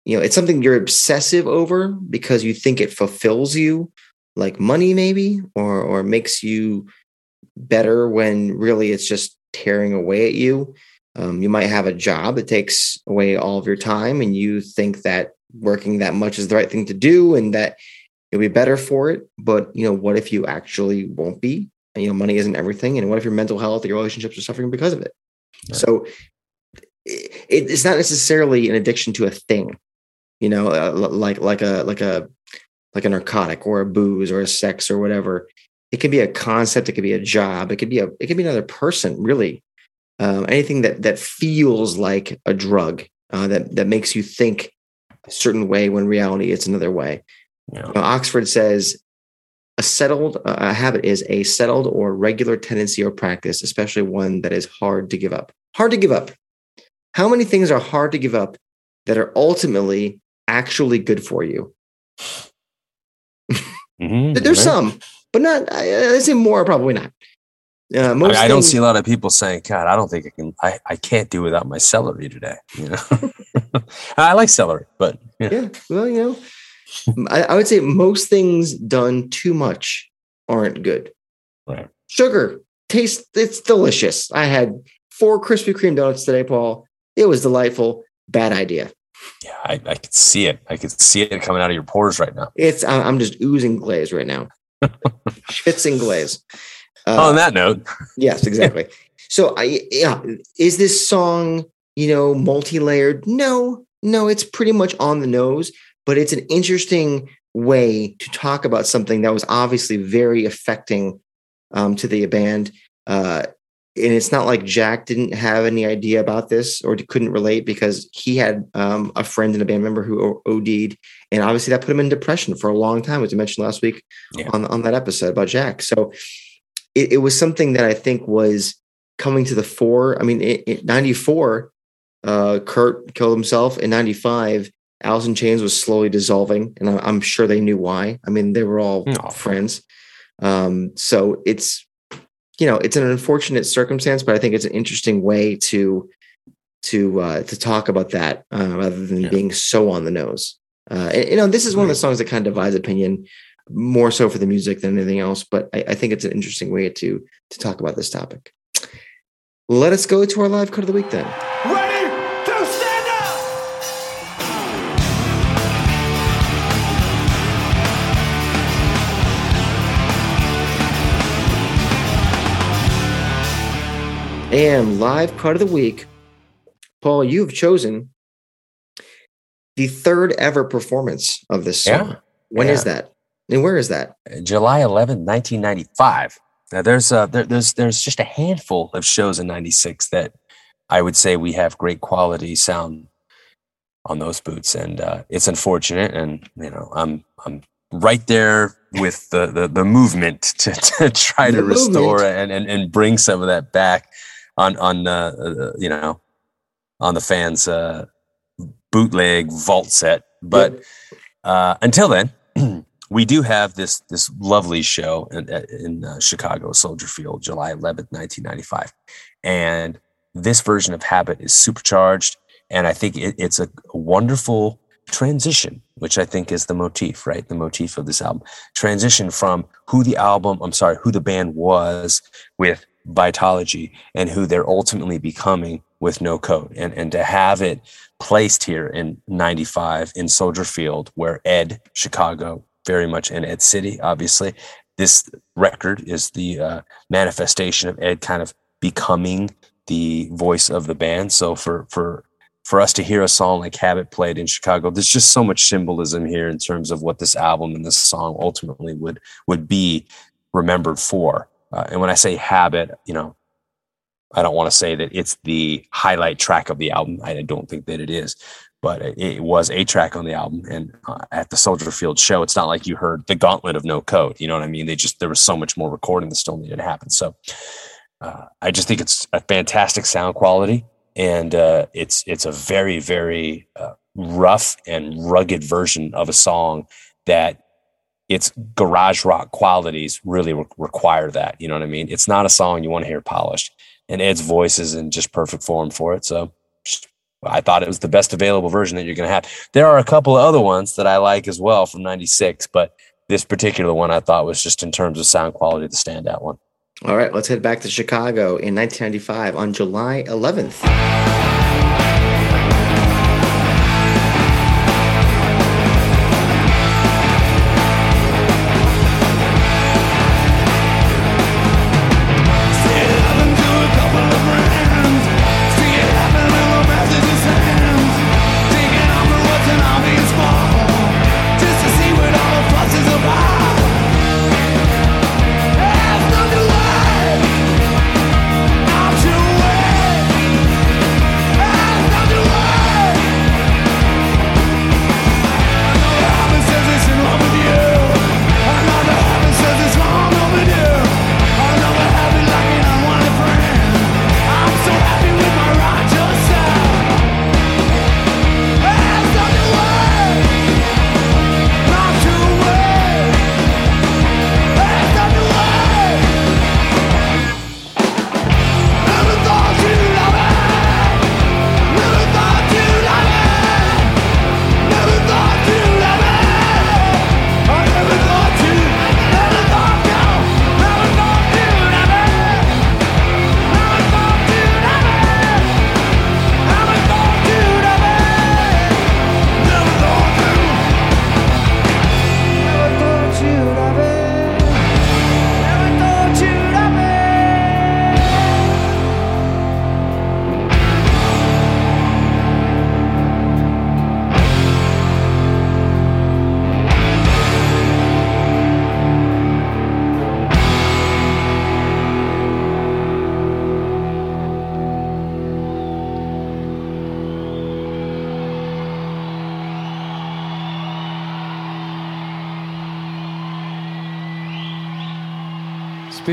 you know it's something you're obsessive over because you think it fulfills you like money maybe or or makes you better when really it's just tearing away at you. Um, you might have a job that takes away all of your time and you think that working that much is the right thing to do and that you'll be better for it. But you know what if you actually won't be? And, you know money isn't everything and what if your mental health or your relationships are suffering because of it? Right. so it, it's not necessarily an addiction to a thing you know, uh, like like a like a like a narcotic or a booze or a sex or whatever. It can be a concept. It could be a job. It could be a it could be another person. Really, um, anything that that feels like a drug uh, that that makes you think a certain way when reality it's another way. Yeah. You know, Oxford says a settled uh, a habit is a settled or regular tendency or practice, especially one that is hard to give up. Hard to give up. How many things are hard to give up that are ultimately actually good for you? Mhm, There's right. some, but not. I, I say more, probably not. Uh, I, mean, I don't things- see a lot of people saying, "God, I don't think I can. I, I can't do without my celery today." You know, [LAUGHS] I like celery, but yeah. Yeah, well, you know, I, I would say most things done too much aren't good. Right. Sugar tastes it's delicious. I had four Krispy Kreme donuts today, Paul. It was delightful. Bad idea. Yeah, I, I could see it. I could see it coming out of your pores right now. It's I'm just oozing glaze right now. [LAUGHS] Schwitzing glaze. Uh, On that note, [LAUGHS] Yes, exactly. so I yeah, is this song, you know, multi-layered? No, no, it's pretty much on the nose, but it's an interesting way to talk about something that was obviously very affecting um, to the band. Uh, and it's not like Jack didn't have any idea about this or couldn't relate because he had um, a friend and a band member who OD'd, and obviously that put him in depression for a long time, as we mentioned last week Yeah. on on that episode about Jack. So it, it was something that I think was coming to the fore. I mean, in, in '94, uh, Kurt killed himself. In '95, Alice in Chains was slowly dissolving, and I, I'm sure they knew why. I mean, they were all No. friends. Um, so it's you know it's an unfortunate circumstance, but I think it's an interesting way to to uh, to talk about that uh, rather than Yeah. being so on the nose. Uh, and, you know, this is one of the songs that kind of divides opinion more so for the music than anything else. But I, I think it's an interesting way to to talk about this topic. Let us go to our live cut of the week then. And live cut of the week, Paul, you've chosen the third ever performance of this song. Yeah. When is Yeah. that? And where is that? July 11th, 1995. Now there's uh there, there's there's just a handful of shows in 96 that I would say we have great quality sound on those boots and uh it's unfortunate and you know I'm I'm right there with the the, the movement to, [LAUGHS] to try The to restore and, and and bring some of that back on on uh, uh you know on the fans uh bootleg vault set. But uh, until then, [CLEARS THROAT] we do have this this lovely show in, in uh, Chicago, Soldier Field, July 11th, 1995, and this version of Habit is supercharged, and I think it, it's a wonderful transition, which I think is the motif, right? The motif of this album. Transition from who the album, I'm sorry, who the band was with Vitalogy, and who they're ultimately becoming with No Code, and and to have it placed here in 95 in Soldier Field, where Ed, Chicago, very much in Ed City, obviously. This record is the uh, manifestation of Ed kind of becoming the voice of the band. So for, for, for us to hear a song like Habit played in Chicago, there's just so much symbolism here in terms of what this album and this song ultimately would, would be remembered for. Uh, and when I say Habit, you know, I don't want to say that it's the highlight track of the album. I don't think that it is, but it, it was a track on the album. And uh, at the Soldier Field show, it's not like you heard the gauntlet of no code. You know what I mean? They just, there was so much more recording that still needed to happen. So uh, I just think it's a fantastic sound quality. And uh, it's, it's a very, very uh, rough and rugged version of a song that its garage rock qualities really re- require that. You know what I mean? It's not a song you want to hear polished and Ed's voice is in just perfect form for it. So I thought it was the best available version that you're going to have. There are a couple of other ones that I like as well from 96, but this particular one I thought was just in terms of sound quality, the standout one. All right, let's head back to Chicago in 1995 on July 11th.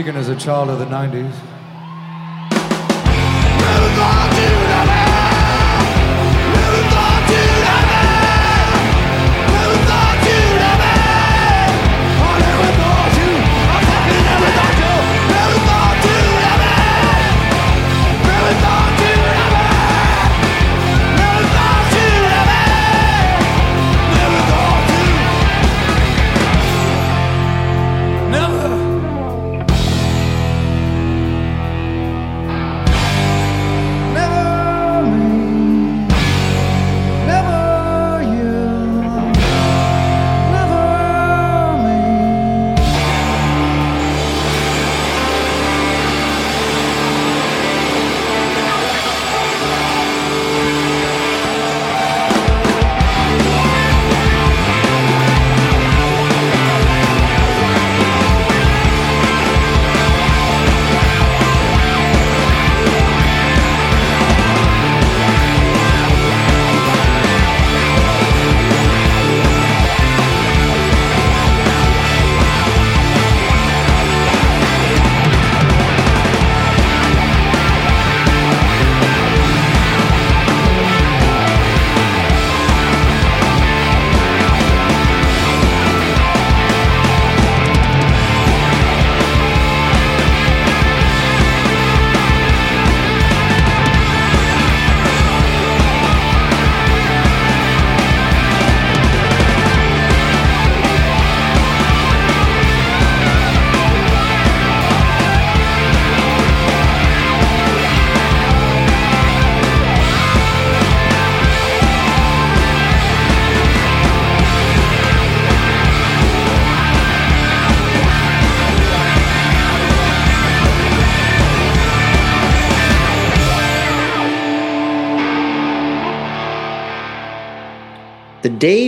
Speaking as a child of the 90s.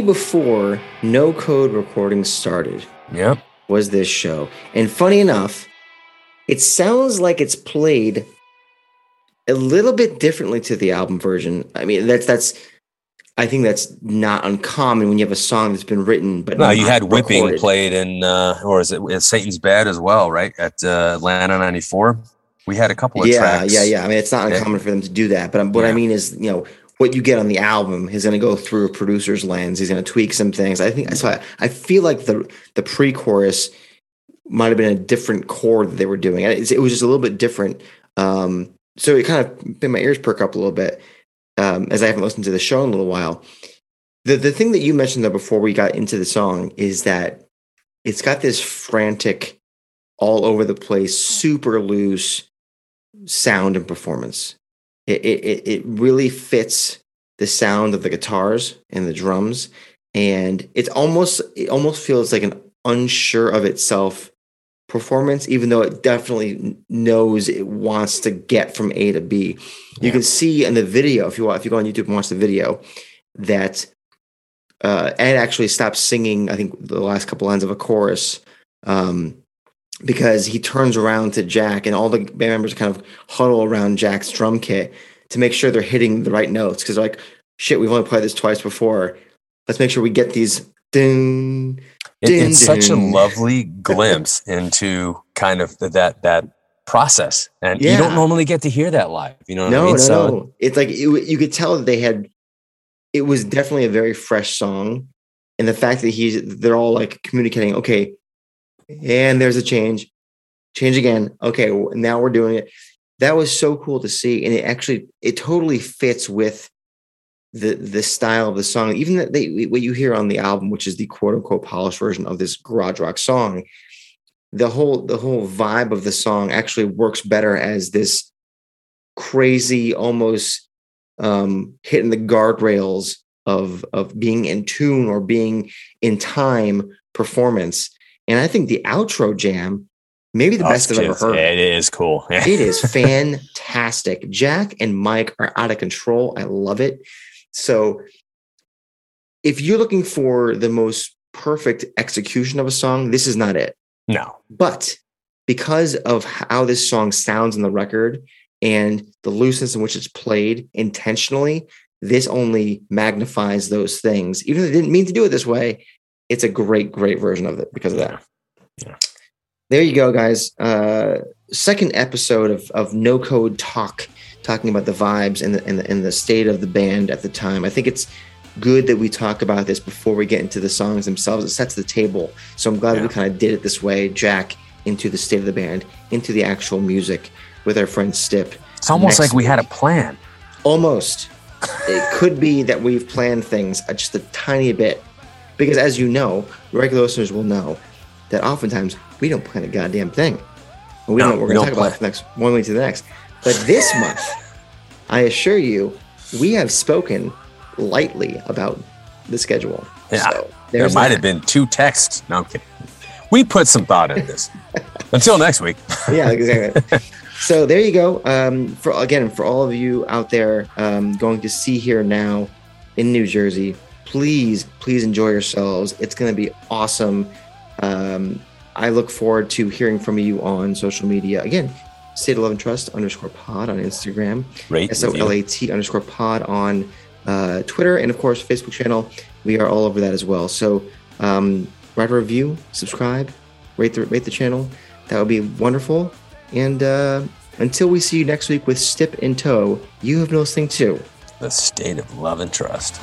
Before No Code recording started Yep. was this show. And funny enough, it sounds like it's played a little bit differently to the album version. I mean, that's that's I think that's not uncommon when you have a song that's been written but No, you had whipping played in, uh, or is it Satan's Bed as well, right? At uh, Atlanta '94, we had a couple of yeah, tracks. yeah, yeah. I mean, it's not Yeah. uncommon for them to do that. But um, what I mean is, you know, what you get on the album is going to go through a producer's lens. He's going to tweak some things. I think so. I, I feel like the the pre-chorus might have been a different chord that they were doing. It, it was just a little bit different. Um, so it kind of made my ears perk up a little bit um, as I haven't listened to the show in a little while. The the thing that you mentioned though before we got into the song is that it's got this frantic, all over the place, super loose sound and performance. It it it- really fits the sound of the guitars and the drums, and it's almost it almost feels like an unsure of itself performance, even though it definitely knows it wants to get from A to B. You can see in the video if you wa- if you go on YouTube and watch the video that uh, Ed actually stopped singing. I think the last couple lines of a chorus. Um, because he turns around to Jack and all the band members kind of huddle around Jack's drum kit to make sure they're hitting the right notes because they're like, shit, we've only played this twice before. Let's make sure we get these. Ding. It- Dun, it's such a lovely [LAUGHS] glimpse into kind of th- that that process, and you don't normally get to hear that live. You know what I mean? no, so no. It's like it, you could tell that they had. It was definitely a very fresh song, and the fact that he's they're all like communicating. Okay, and there's a change, change again. Okay, now we're doing it. That was so cool to see, and it actually it totally fits with the the style of the song. Even that they what you hear on the album, which is the quote unquote polished version of this garage rock song, the whole the whole vibe of the song actually works better as this crazy, almost um, hitting the guardrails of of being in tune or being in time performance. And I think the outro jam, maybe the Oh, best I've ever heard. It is cool. [LAUGHS] It is fantastic. Jack and Mike are out of control. I love it. So, if you're looking for the most perfect execution of a song, this is not it. no, But because of how this song sounds in the record and the looseness in which it's played intentionally, this only magnifies those things. Even though they didn't mean to do it this way, it's a great, great version of it because of that. there you go, guys. Uh, second episode of, of No Code Talk, talking about the vibes and the, and the and the state of the band at the time. I think it's good that we talk about this before we get into the songs themselves. It sets the table. So I'm glad Yeah. we kind of did it this way. Jack into the state of the band, into the actual music with our friend Stip. It's almost like we had a plan. Almost. it could be that we've planned things just a tiny bit. Because as you know, regular listeners will know that oftentimes we don't plan a goddamn thing. And we No, don't know what we we're going to talk about from next one week to the next. But this month, I assure you, we have spoken lightly about the schedule. Yeah. So There might that. have been two texts. No, I'm kidding. We put some thought into this. [LAUGHS] Until next week. yeah, exactly. [LAUGHS] so there you go. Um, for again, for all of you out there um, going to Sea.Hear.Now in New Jersey, please, please enjoy yourselves. It's going to be awesome. Um, I look forward to hearing from you on social media. Again, State of Love and Trust underscore pod on Instagram, S O. L A T underscore pod on uh, Twitter, and of course, Facebook channel. We are all over that as well. So um, write a review, subscribe, rate the, rate the channel. That would be wonderful. And uh, until we see you next week with Stip in tow, you have no thing too. The state of love and trust.